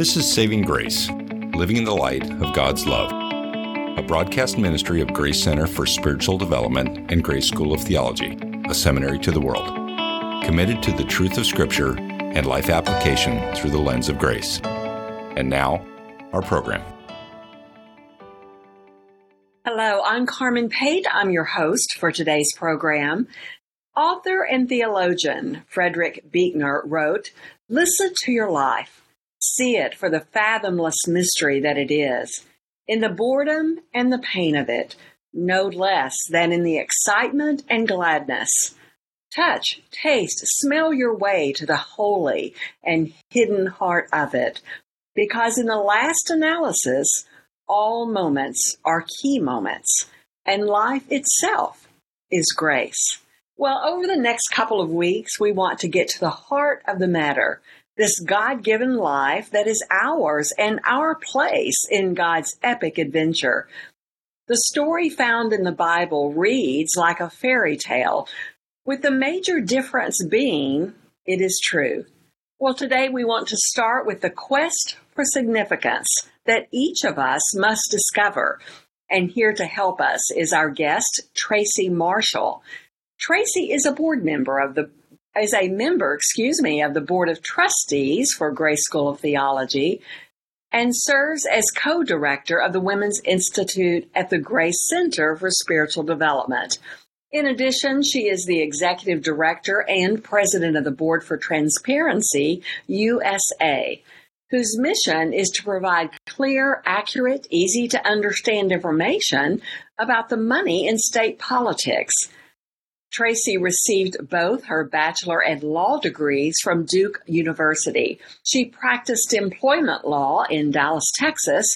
This is Saving Grace, Living in the Light of God's Love, a broadcast ministry of Grace Center for Spiritual Development and Grace School of Theology, a seminary to the world, committed to the truth of Scripture and life application through the lens of grace. And now, our program. Hello, I'm Carmen Pate. I'm your host for today's program. Author and theologian Frederick Buechner wrote, Listen to your life. See it for the fathomless mystery that it is. In the boredom and the pain of it, no less than in the excitement and gladness. Touch, taste, smell your way to the holy and hidden heart of it. Because in the last analysis, all moments are key moments, and life itself is grace. Well, over the next couple of weeks, we want to get to the heart of the matter this God given life that is ours and our place in God's epic adventure. The story found in the Bible reads like a fairy tale, with the major difference being it is true. Well, today we want to start with the quest for significance that each of us must discover. And here to help us is our guest, Tracy Marshall. Tracy is a board member of the is a member, excuse me, of the Board of Trustees for Grace School of Theology and serves as co-director of the Women's Institute at the Grace Center for Spiritual Development. In addition, she is the executive director and president of the Board for Transparency USA, whose mission is to provide clear, accurate, easy to understand information about the money in state politics. Tracy received both her bachelor and law degrees from Duke University. She practiced employment law in Dallas, Texas,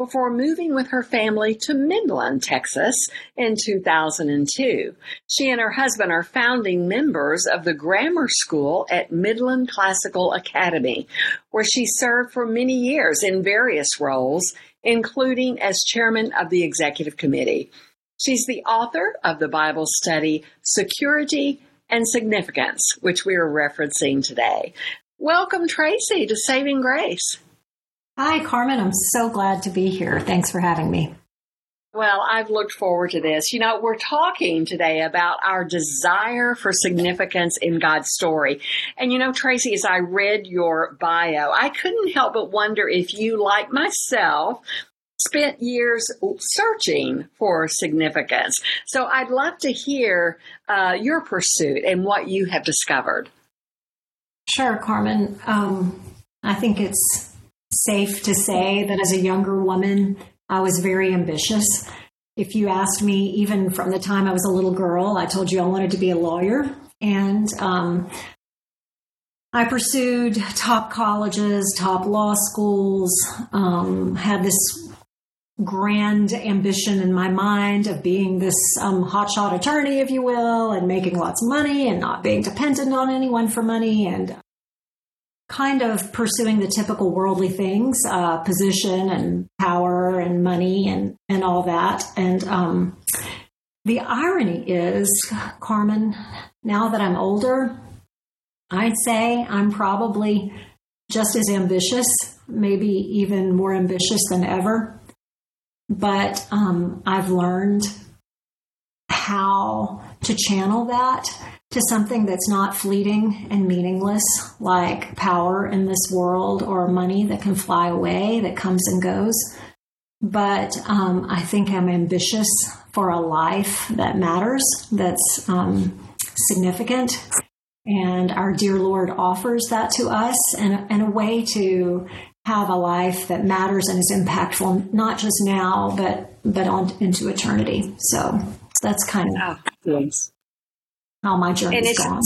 before moving with her family to Midland, Texas in 2002. She and her husband are founding members of the grammar school at Midland Classical Academy, where she served for many years in various roles, including as chairman of the executive committee. She's the author of the Bible study Security and Significance, which we are referencing today. Welcome, Tracy, to Saving Grace. Hi, Carmen. I'm so glad to be here. Thanks for having me. Well, I've looked forward to this. You know, we're talking today about our desire for significance in God's story. And you know, Tracy, as I read your bio, I couldn't help but wonder if you, like myself, spent years searching for significance. So I'd love to hear uh, your pursuit and what you have discovered. Sure, Carmen. Um, I think it's safe to say that as a younger woman, I was very ambitious. If you asked me, even from the time I was a little girl, I told you I wanted to be a lawyer. And um, I pursued top colleges, top law schools, um, had this grand ambition in my mind of being this um, hotshot attorney, if you will, and making lots of money and not being dependent on anyone for money and kind of pursuing the typical worldly things, uh, position and power and money and, and all that. And um, the irony is, Carmen, now that I'm older, I'd say I'm probably just as ambitious, maybe even more ambitious than ever. But um, I've learned how to channel that to something that's not fleeting and meaningless, like power in this world or money that can fly away, that comes and goes. But um, I think I'm ambitious for a life that matters, that's um, significant. And our dear Lord offers that to us and, and a way to have a life that matters and is impactful, not just now, but but on into eternity. So that's kind of oh, how my journey's gone.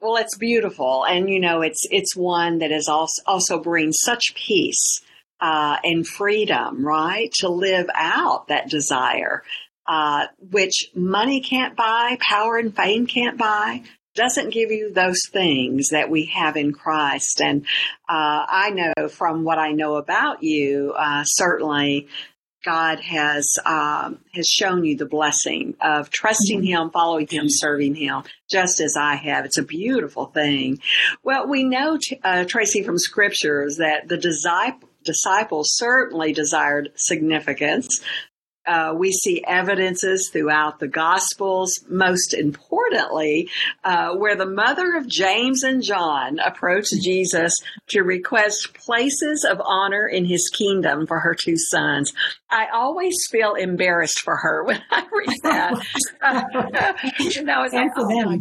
Well, it's beautiful, and you know, it's it's one that is also also brings such peace uh, and freedom, right, to live out that desire, uh, which money can't buy, power and fame can't buy, doesn't give you those things that we have in Christ. And uh, I know from what I know about you, uh, certainly God has um, has shown you the blessing of trusting mm-hmm. Him, following Him, serving Him, just as I have. It's a beautiful thing. Well, we know, uh, Tracy, from scriptures that the disciple disciples certainly desired significance. Uh, we see evidences throughout the Gospels, most importantly, uh, where the mother of James and John approached Jesus to request places of honor in his kingdom for her two sons. I always feel embarrassed for her when I read that. uh, you know, it's like, oh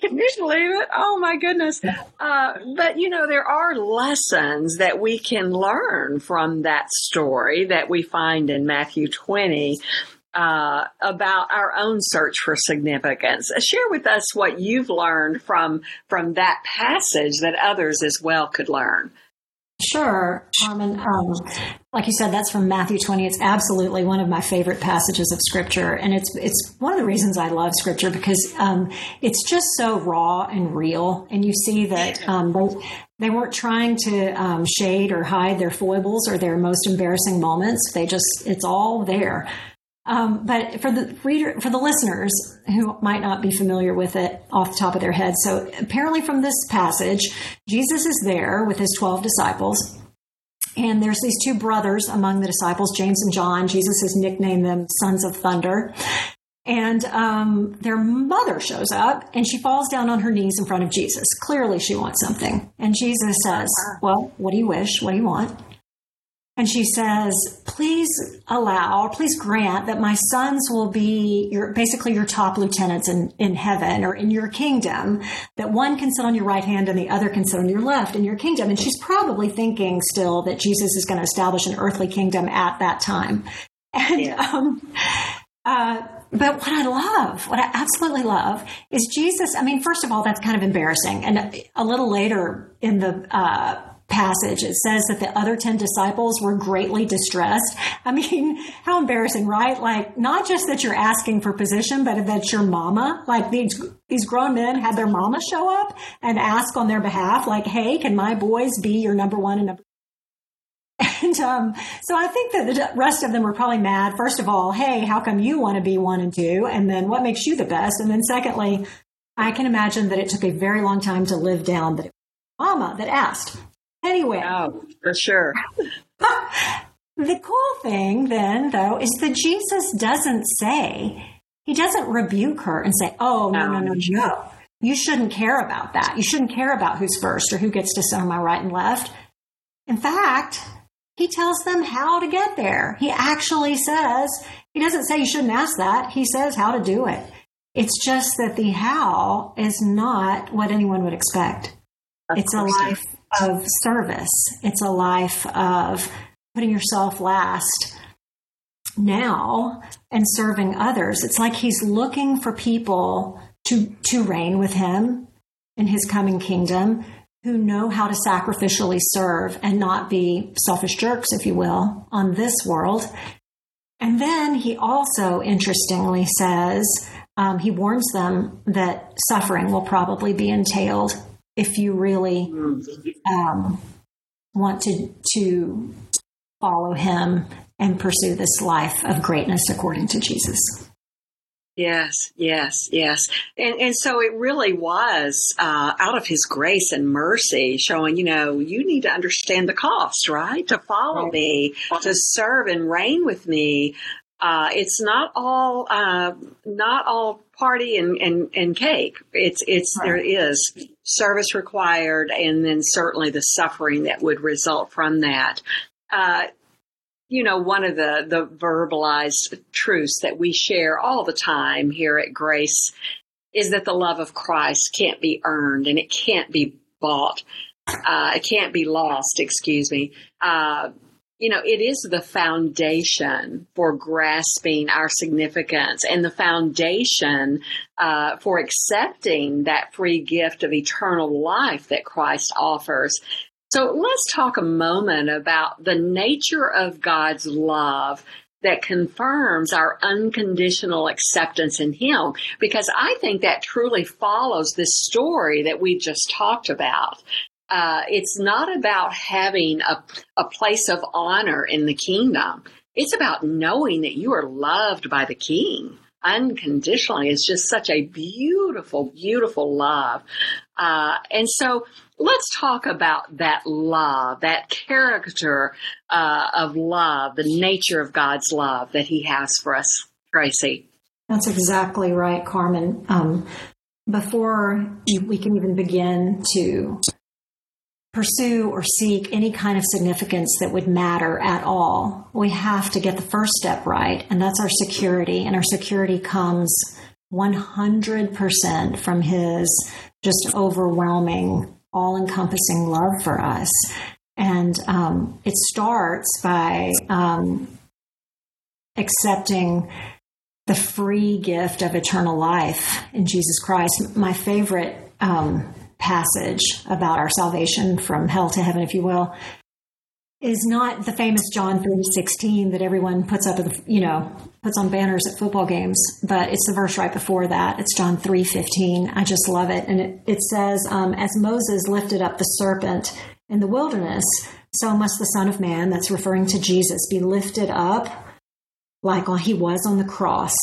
Can you believe it? Oh my goodness. Uh, but you know, there are lessons that we can learn from that story that we find in Matthew 20 uh, about our own search for significance. Share with us what you've learned from from that passage that others as well could learn. Sure, Carmen. Um, like you said, that's from Matthew 20. It's absolutely one of my favorite passages of Scripture, and it's it's one of the reasons I love Scripture because um, it's just so raw and real, and you see that um, they they weren't trying to um, shade or hide their foibles or their most embarrassing moments. They just it's all there. Um, but for the reader, for the listeners who might not be familiar with it off the top of their head, so apparently from this passage, Jesus is there with his 12 disciples. And there's these two brothers among the disciples, James and John. Jesus has nicknamed them sons of thunder. And um, their mother shows up and she falls down on her knees in front of Jesus. Clearly, she wants something. And Jesus says, Well, what do you wish? What do you want? And she says, please allow, please grant that my sons will be your, basically your top lieutenants in, in heaven or in your kingdom, that one can sit on your right hand and the other can sit on your left in your kingdom. And she's probably thinking still that Jesus is going to establish an earthly kingdom at that time. And, yeah. um, uh, but what I love, what I absolutely love is Jesus. I mean, first of all, that's kind of embarrassing. And a little later in the, uh, passage, it says that the other 10 disciples were greatly distressed. I mean, how embarrassing, right? Like, not just that you're asking for position, but that your mama, like these, these grown men had their mama show up and ask on their behalf, like, hey, can my boys be your number one and number and um, so I think that the rest of them were probably mad. First of all, hey, how come you want to be one and two? And then what makes you the best? And then secondly, I can imagine that it took a very long time to live down that it was mama that asked. Anyway. Oh, for sure. the cool thing then, though, is that Jesus doesn't say, he doesn't rebuke her and say, oh, no, no, no, no. You shouldn't care about that. You shouldn't care about who's first or who gets to sit on my right and left. In fact, he tells them how to get there. He actually says, he doesn't say you shouldn't ask that. He says how to do it. It's just that the how is not what anyone would expect. Of it's a life of service. It's a life of putting yourself last now and serving others. It's like he's looking for people to, to reign with him in his coming kingdom who know how to sacrificially serve and not be selfish jerks, if you will, on this world. And then he also, interestingly, says um, he warns them that suffering will probably be entailed if you really um, want to to follow him and pursue this life of greatness according to Jesus. Yes, yes, yes. And and so it really was uh, out of his grace and mercy showing, you know, you need to understand the cost, right? To follow right. me, to serve and reign with me. Uh, it's not all uh, not all party and, and, and cake. It's it's right. there is service required, and then certainly the suffering that would result from that. You know, one of the the verbalized truths that we share all the time here at Grace is that the love of Christ can't be earned and it can't be bought. Uh, it can't be lost. Excuse me. Uh, you know, it is the foundation for grasping our significance and the foundation uh, for accepting that free gift of eternal life that Christ offers. So let's talk a moment about the nature of God's love that confirms our unconditional acceptance in Him, because I think that truly follows this story that we just talked about. Uh, it's not about having a, a place of honor in the kingdom. it's about knowing that you are loved by the King unconditionally. It's just such a beautiful, beautiful love. Uh, and so let's talk about that love, that character uh, of love, the nature of God's love that He has for us, Tracy. That's exactly right, Carmen. Um, before we can even begin to pursue or seek any kind of significance that would matter at all, we have to get the first step right, and that's our security. And our security comes 100% from His just overwhelming, all encompassing love for us. And um, it starts by um, accepting the free gift of eternal life in Jesus Christ. My favorite um, passage about our salvation from hell to heaven, if you will, is not the famous John 3:16 that everyone puts up, you know, puts on banners at football games, but it's the verse right before that. It's John 3:15. I just love it, and it, it says, um, "As Moses lifted up the serpent in the wilderness, so must the Son of Man." That's referring to Jesus, be lifted up like he was on the cross.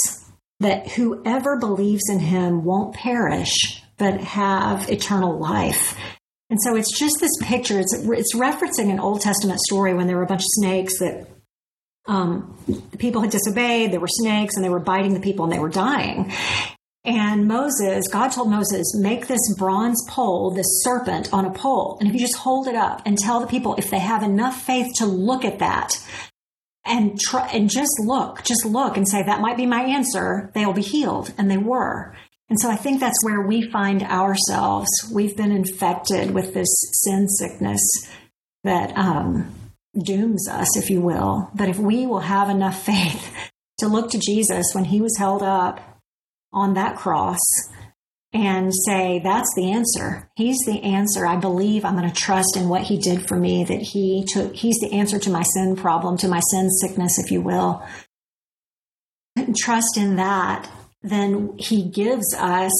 That whoever believes in him won't perish, but have eternal life. And so it's just this picture. It's, it's referencing an Old Testament story when there were a bunch of snakes that um, the people had disobeyed. There were snakes and they were biting the people and they were dying. And Moses, God told Moses, make this bronze pole, this serpent on a pole. And if you just hold it up and tell the people if they have enough faith to look at that and try and just look, just look and say, that might be my answer, they'll be healed. And they were. And so I think that's where we find ourselves. We've been infected with this sin sickness that um, dooms us, if you will. But if we will have enough faith to look to Jesus when he was held up on that cross and say, That's the answer. He's the answer. I believe I'm going to trust in what he did for me, that he took, he's the answer to my sin problem, to my sin sickness, if you will. And trust in that then he gives us,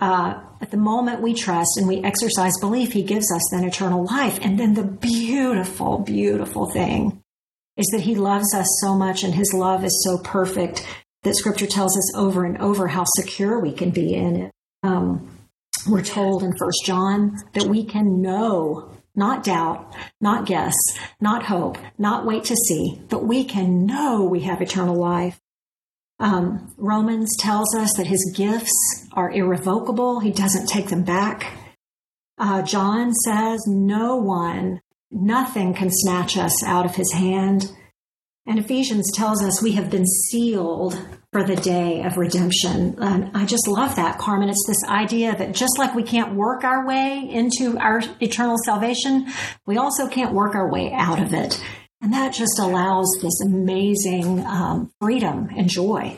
uh, at the moment we trust and we exercise belief, he gives us then eternal life. And then the beautiful, beautiful thing is that he loves us so much and his love is so perfect that scripture tells us over and over how secure we can be in it. Um, we're told in First John that we can know, not doubt, not guess, not hope, not wait to see, but we can know we have eternal life. Um, Romans tells us that his gifts are irrevocable, he doesn't take them back. Uh, John says, No one, nothing can snatch us out of his hand. And Ephesians tells us we have been sealed for the day of redemption. And I just love that, Carmen. It's this idea that just like we can't work our way into our eternal salvation, we also can't work our way out of it. And that just allows this amazing um, freedom and joy.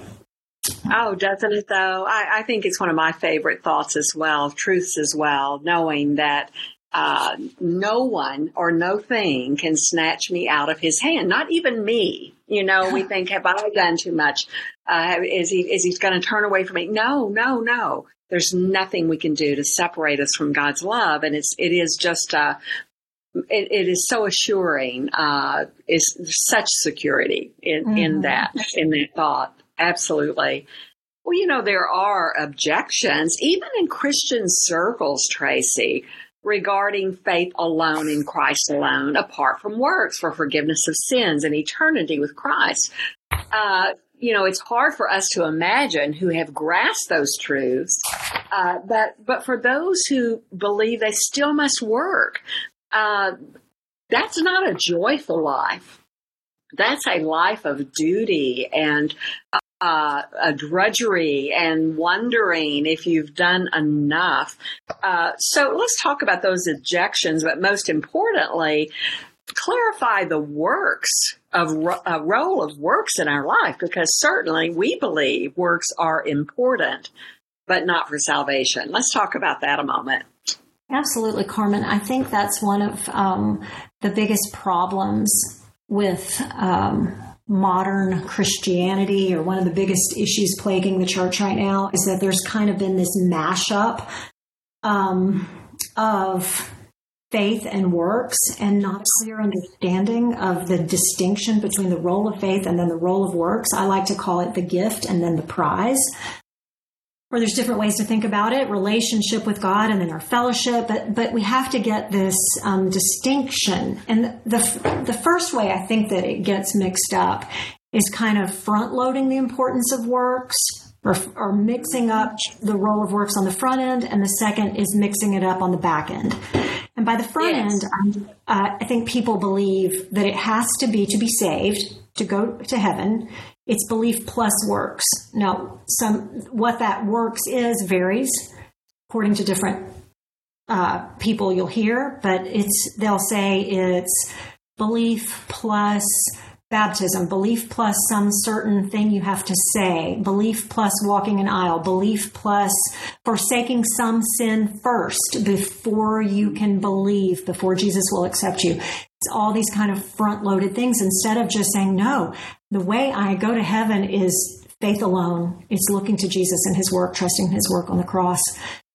Oh, doesn't it though? I, I, think it's one of my favorite thoughts as well, truths as well, knowing that uh, no one or no thing can snatch me out of his hand, not even me. You know, we think, have I done too much? Uh, is he, is he going to turn away from me? No, no, no. There's nothing we can do to separate us from God's love. And it's, it is just, uh, it, it is so assuring. Uh, is such security in, mm-hmm. in that in that thought. Absolutely. Well, you know there are objections even in Christian circles, Tracy, regarding faith alone in Christ alone, apart from works for forgiveness of sins and eternity with Christ. Uh, you know, it's hard for us to imagine who have grasped those truths, uh, but but for those who believe they still must work, uh, that's not a joyful life. That's a life of duty and uh, a drudgery and wondering if you've done enough. Uh, so let's talk about those objections, but most importantly, clarify the works of a role of works in our life because certainly we believe works are important, but not for salvation. Let's talk about that a moment. Absolutely, Carmen. I think that's one of um, the biggest problems with um, modern Christianity, or one of the biggest issues plaguing the church right now, is that there's kind of been this mashup um, of faith and works and not a clear understanding of the distinction between the role of faith and then the role of works. I like to call it the gift and then the prize. Or there's different ways to think about it, relationship with God and then our fellowship, but, but we have to get this um, distinction. And the, the, the first way I think that it gets mixed up is kind of front loading the importance of works or, or mixing up the role of works on the front end, and the second is mixing it up on the back end. And by the front yes. end, uh, I think people believe that it has to be to be saved, to go to heaven. It's belief plus works. Now, some what that works is varies according to different uh, people you'll hear, but it's they'll say it's belief plus baptism, belief plus some certain thing you have to say, belief plus walking an aisle, belief plus forsaking some sin first before you can believe, before Jesus will accept you. It's all these kind of front loaded things instead of just saying, no, the way I go to heaven is faith alone. It's looking to Jesus and his work, trusting his work on the cross.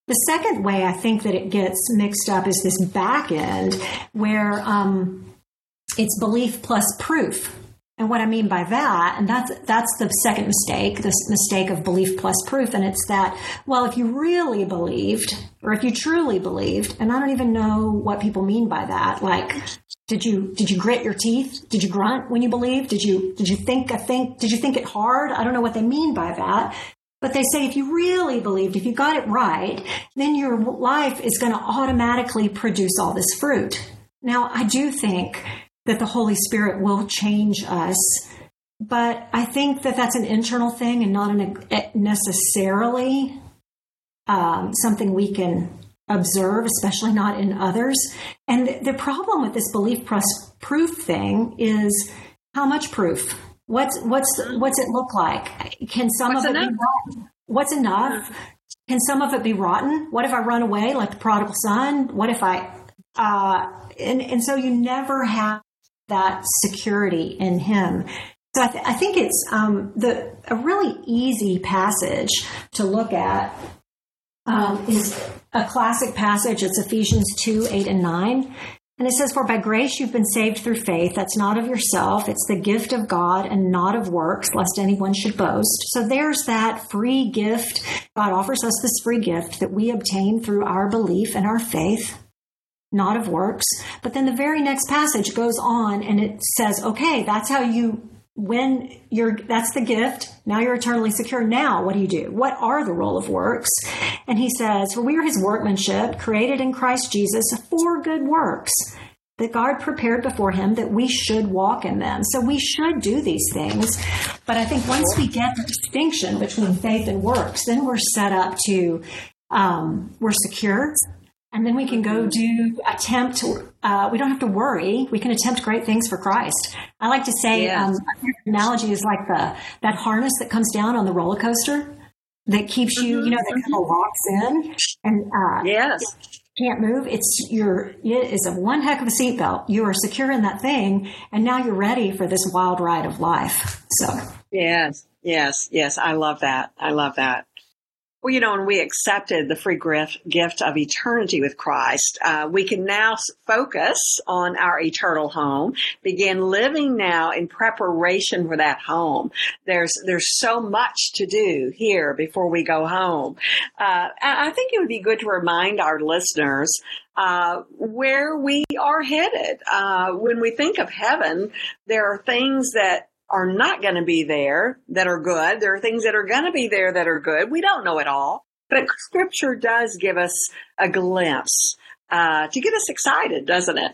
The second way I think that it gets mixed up is this back end where um, it's belief plus proof. And what I mean by that, and that's that's the second mistake, this mistake of belief plus proof, and it's that well, if you really believed, or if you truly believed, and I don't even know what people mean by that. Like, did you did you grit your teeth? Did you grunt when you believed? Did you did you think I think did you think it hard? I don't know what they mean by that. But they say if you really believed, if you got it right, then your life is going to automatically produce all this fruit. Now, I do think that the Holy Spirit will change us. But I think that that's an internal thing and not an, necessarily um, something we can observe, especially not in others. And the problem with this belief plus proof thing is how much proof? What's what's what's it look like? Can some what's of enough? it be rotten? What's enough? Can some of it be rotten? What if I run away like the prodigal son? What if I uh, and and so you never have that security in him. So I, th- I think it's um, the a really easy passage to look at um, is a classic passage. It's Ephesians two eight and nine. And it says, For by grace you've been saved through faith. That's not of yourself. It's the gift of God and not of works, lest anyone should boast. So there's that free gift. God offers us this free gift that we obtain through our belief and our faith not of works. But then the very next passage goes on and it says, okay, that's how you, when you're, that's the gift. Now you're eternally secure. Now what do you do? What are the role of works? And he says, for we are his workmanship created in Christ Jesus for good works that God prepared before him that we should walk in them. So we should do these things. But I think once we get the distinction between faith and works, then we're set up to, um, we're secure and then we can go do attempt. Uh, we don't have to worry. We can attempt great things for Christ. I like to say yes. um, analogy is like the that harness that comes down on the roller coaster that keeps you, mm-hmm. you know, that kind of locks in and uh, yes, can't move. It's your it is a one heck of a seatbelt. You are secure in that thing, and now you're ready for this wild ride of life. So yes, yes, yes. I love that. I love that. Well, you know, when we accepted the free gift of eternity with Christ, uh, we can now focus on our eternal home, begin living now in preparation for that home. There's, there's so much to do here before we go home. Uh, I think it would be good to remind our listeners uh, where we are headed. Uh, when we think of heaven, there are things that are not going to be there that are good. There are things that are going to be there that are good. We don't know it all, but Scripture does give us a glimpse uh, to get us excited, doesn't it?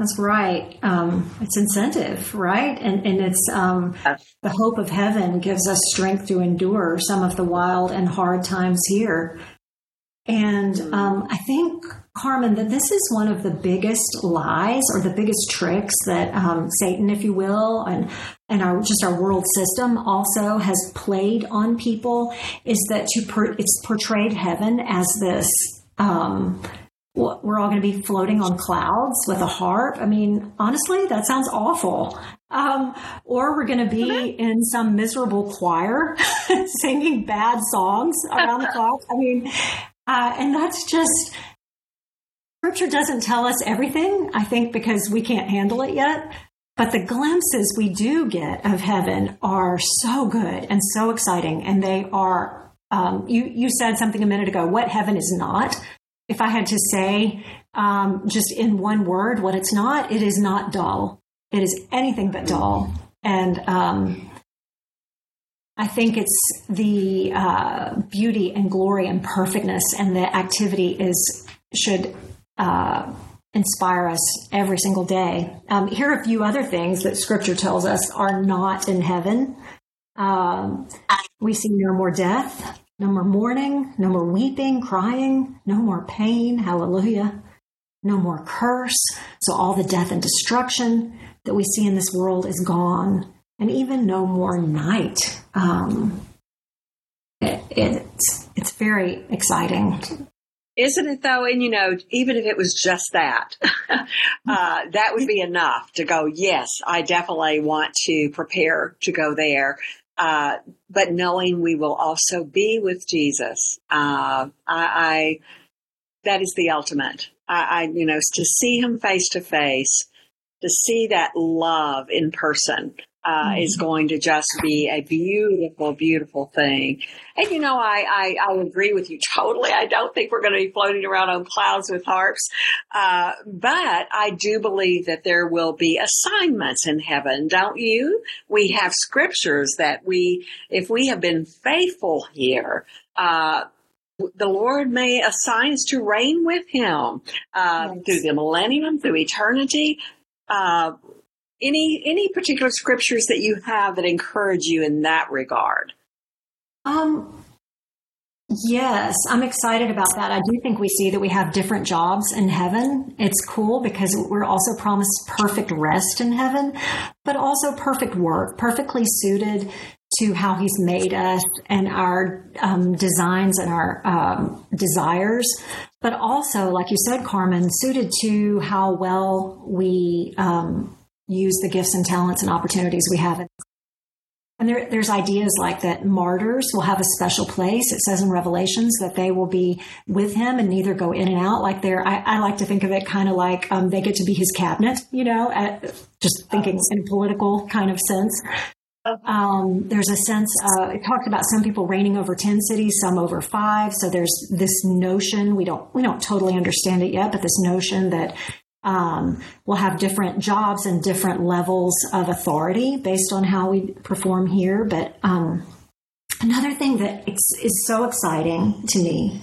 That's right. Um, it's incentive, right? And and it's um, the hope of heaven gives us strength to endure some of the wild and hard times here. And mm-hmm. um, I think Carmen, that this is one of the biggest lies or the biggest tricks that um, Satan, if you will, and and our just our world system also has played on people is that to per, it's portrayed heaven as this. Um, we're all going to be floating on clouds with a harp. I mean, honestly, that sounds awful. Um, or we're going to be in some miserable choir singing bad songs around the clock. I mean, uh, and that's just Scripture doesn't tell us everything, I think, because we can't handle it yet. But the glimpses we do get of heaven are so good and so exciting, and they are. Um, you you said something a minute ago. What heaven is not. If I had to say um, just in one word what it's not, it is not dull. It is anything but dull, and um, I think it's the uh, beauty and glory and perfectness, and the activity is should. Uh, inspire us every single day. Um, here are a few other things that Scripture tells us are not in heaven. Um, we see no more death, no more mourning, no more weeping, crying, no more pain. Hallelujah. No more curse. So all the death and destruction that we see in this world is gone, and even no more night. Um, it, it's it's very exciting isn't it though? And you know, even if it was just that, uh, that would be enough to go, yes, I definitely want to prepare to go there. Uh, but knowing we will also be with Jesus, uh, I, I, that is the ultimate. I, I, you know, to see him face to face, to see that love in person, uh, mm-hmm. is going to just be a beautiful, beautiful thing. And you know, I, I, I agree with you totally. I don't think we're going to be floating around on clouds with harps, uh, but I do believe that there will be assignments in heaven, don't you? We have scriptures that we, if we have been faithful here, uh, the Lord may assign us to reign with Him uh, yes. through the millennium, through eternity. Uh, any any particular scriptures that you have that encourage you in that regard? Um Yes, I'm excited about that. I do think we see that we have different jobs in heaven. It's cool because we're also promised perfect rest in heaven, but also perfect work, perfectly suited to how He's made us and our um, designs and our um, desires, but also, like you said, Carmen, suited to how well we um, use the gifts and talents and opportunities we have. And there, there's ideas like that martyrs will have a special place. It says in Revelations that they will be with him and neither go in and out. Like they're, I, I like to think of it kind of like um, they get to be his cabinet, you know, at, just thinking in a political kind of sense. Um, there's a sense, uh, it talked about some people reigning over 10 cities, some over five. So there's this notion, we don't, we don't totally understand it yet, but this notion that um, we'll have different jobs and different levels of authority based on how we perform here. But um, another thing that is so exciting to me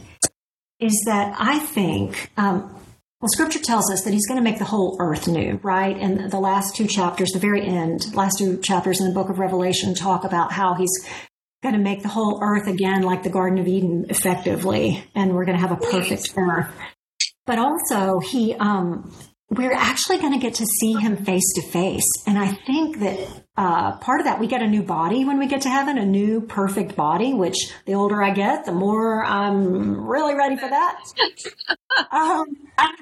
is that I think, um, well, scripture tells us that he's going to make the whole earth new, right? And the last two chapters, the very end, last two chapters in the book of Revelation talk about how he's going to make the whole earth again like the Garden of Eden effectively, and we're going to have a perfect earth. But also, he um, we're actually going to get to see him face to face. And I think that uh, part of that, we get a new body when we get to heaven, a new perfect body, which the older I get, the more I'm really ready for that. um,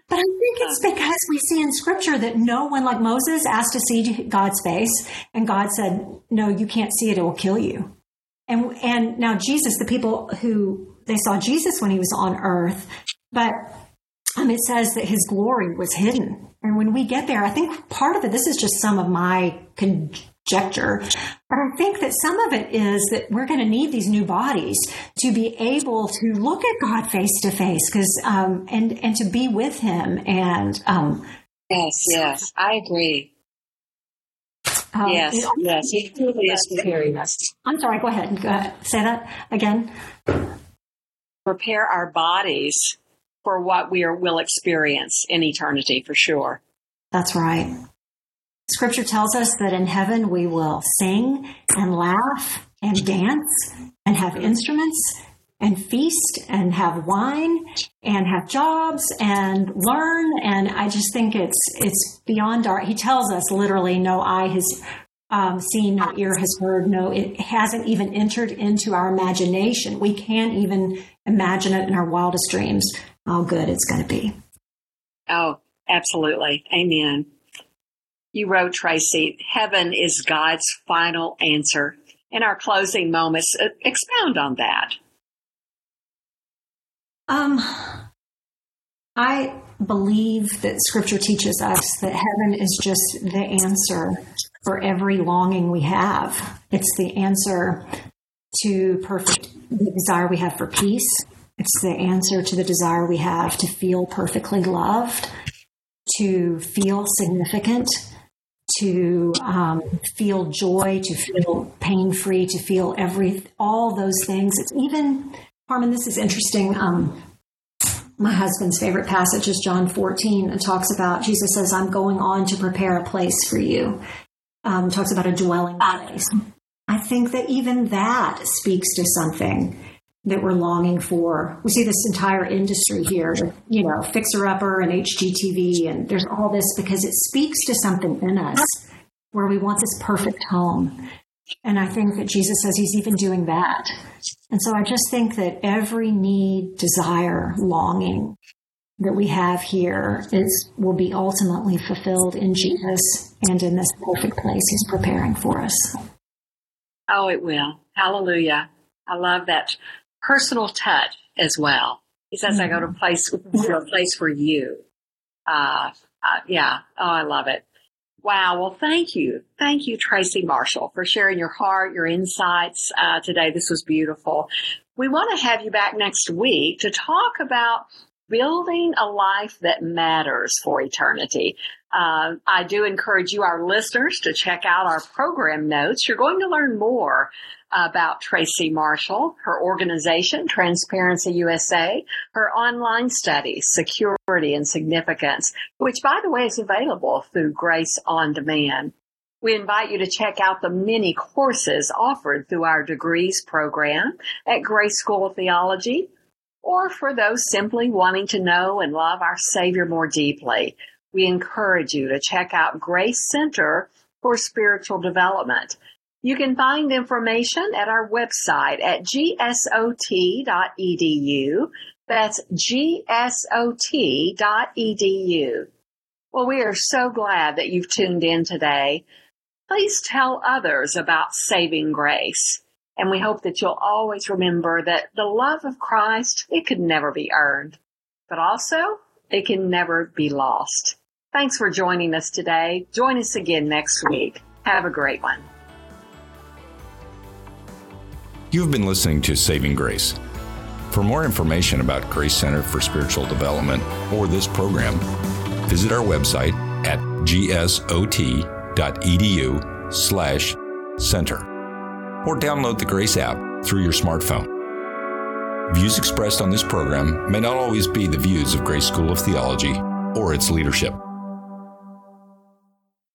but I think it's because we see in scripture that no one, like Moses, asked to see God's face, and God said, No, you can't see it, it will kill you. And, and now Jesus, the people who they saw Jesus when he was on earth, but um, it says that his glory was hidden. And when we get there, I think part of it, this is just some of my conjecture, but I think that some of it is that we're going to need these new bodies to be able to look at God face to face, because um, and and to be with Him. And um, yes, yes, I agree. Um, yes, yes, He truly is preparing us. I'm sorry. Go ahead. Go ahead. Say that again. Prepare our bodies for what we are, will experience in eternity for sure. That's right. Scripture tells us that in heaven we will sing and laugh and dance and have instruments and feast and have wine and have jobs and learn and I just think it's it's beyond our he tells us literally no eye has um, seen no ear has heard no it hasn't even entered into our imagination we can't even imagine it in our wildest dreams how good it's going to be. Oh, absolutely. Amen. You wrote, Tracy, heaven is God's final answer. In our closing moments, uh, expound on that. Um, I believe that scripture teaches us that heaven is just the answer for every longing we have. It's the answer to perfect the desire we have for peace. It's the answer to the desire we have to feel perfectly loved, to feel significant, to um, feel joy, to feel pain free, to feel every all those things. It's even Carmen. This is interesting. Um, my husband's favorite passage is John 14 and talks about Jesus says, I'm going on to prepare a place for you. Um, talks about a dwelling place. I think that even that speaks to something that we're longing for. We see this entire industry here, you know, Fixer Upper and HGTV, and there's all this because it speaks to something in us where we want this perfect home. And I think that Jesus says he's even doing that. And so I just think that every need, desire, longing that we have here is will be ultimately fulfilled in Jesus and in this perfect place he's preparing for us. Oh, it will. Hallelujah. I love that personal touch as well. He says, mm-hmm. I go to a place, to a place for you. Uh, uh, yeah. Oh, I love it. Wow. Well, thank you. Thank you, Tracy Marshall, for sharing your heart, your insights uh, today. This was beautiful. We want to have you back next week to talk about building a life that matters for eternity. Uh, I do encourage you, our listeners, to check out our program notes. You're going to learn more about Tracy Marshall, her organization, Transparency USA, her online study, Security and Significance, which, by the way, is available through Grace on Demand. We invite you to check out the many courses offered through our degrees program at Grace School of Theology, or for those simply wanting to know and love our Savior more deeply. We encourage you to check out Grace Center for Spiritual Development. You can find information at our website at gsot.edu. That's gsot.edu. Well, we are so glad that you've tuned in today. Please tell others about saving grace. And we hope that you'll always remember that the love of Christ, it could never be earned, but also it can never be lost. Thanks for joining us today. Join us again next week. Have a great one. You've been listening to Saving Grace. For more information about Grace Center for Spiritual Development or this program, visit our website at gsot.edu slash center or download the Grace app through your smartphone. Views expressed on this program may not always be the views of Grace School of Theology or its leadership.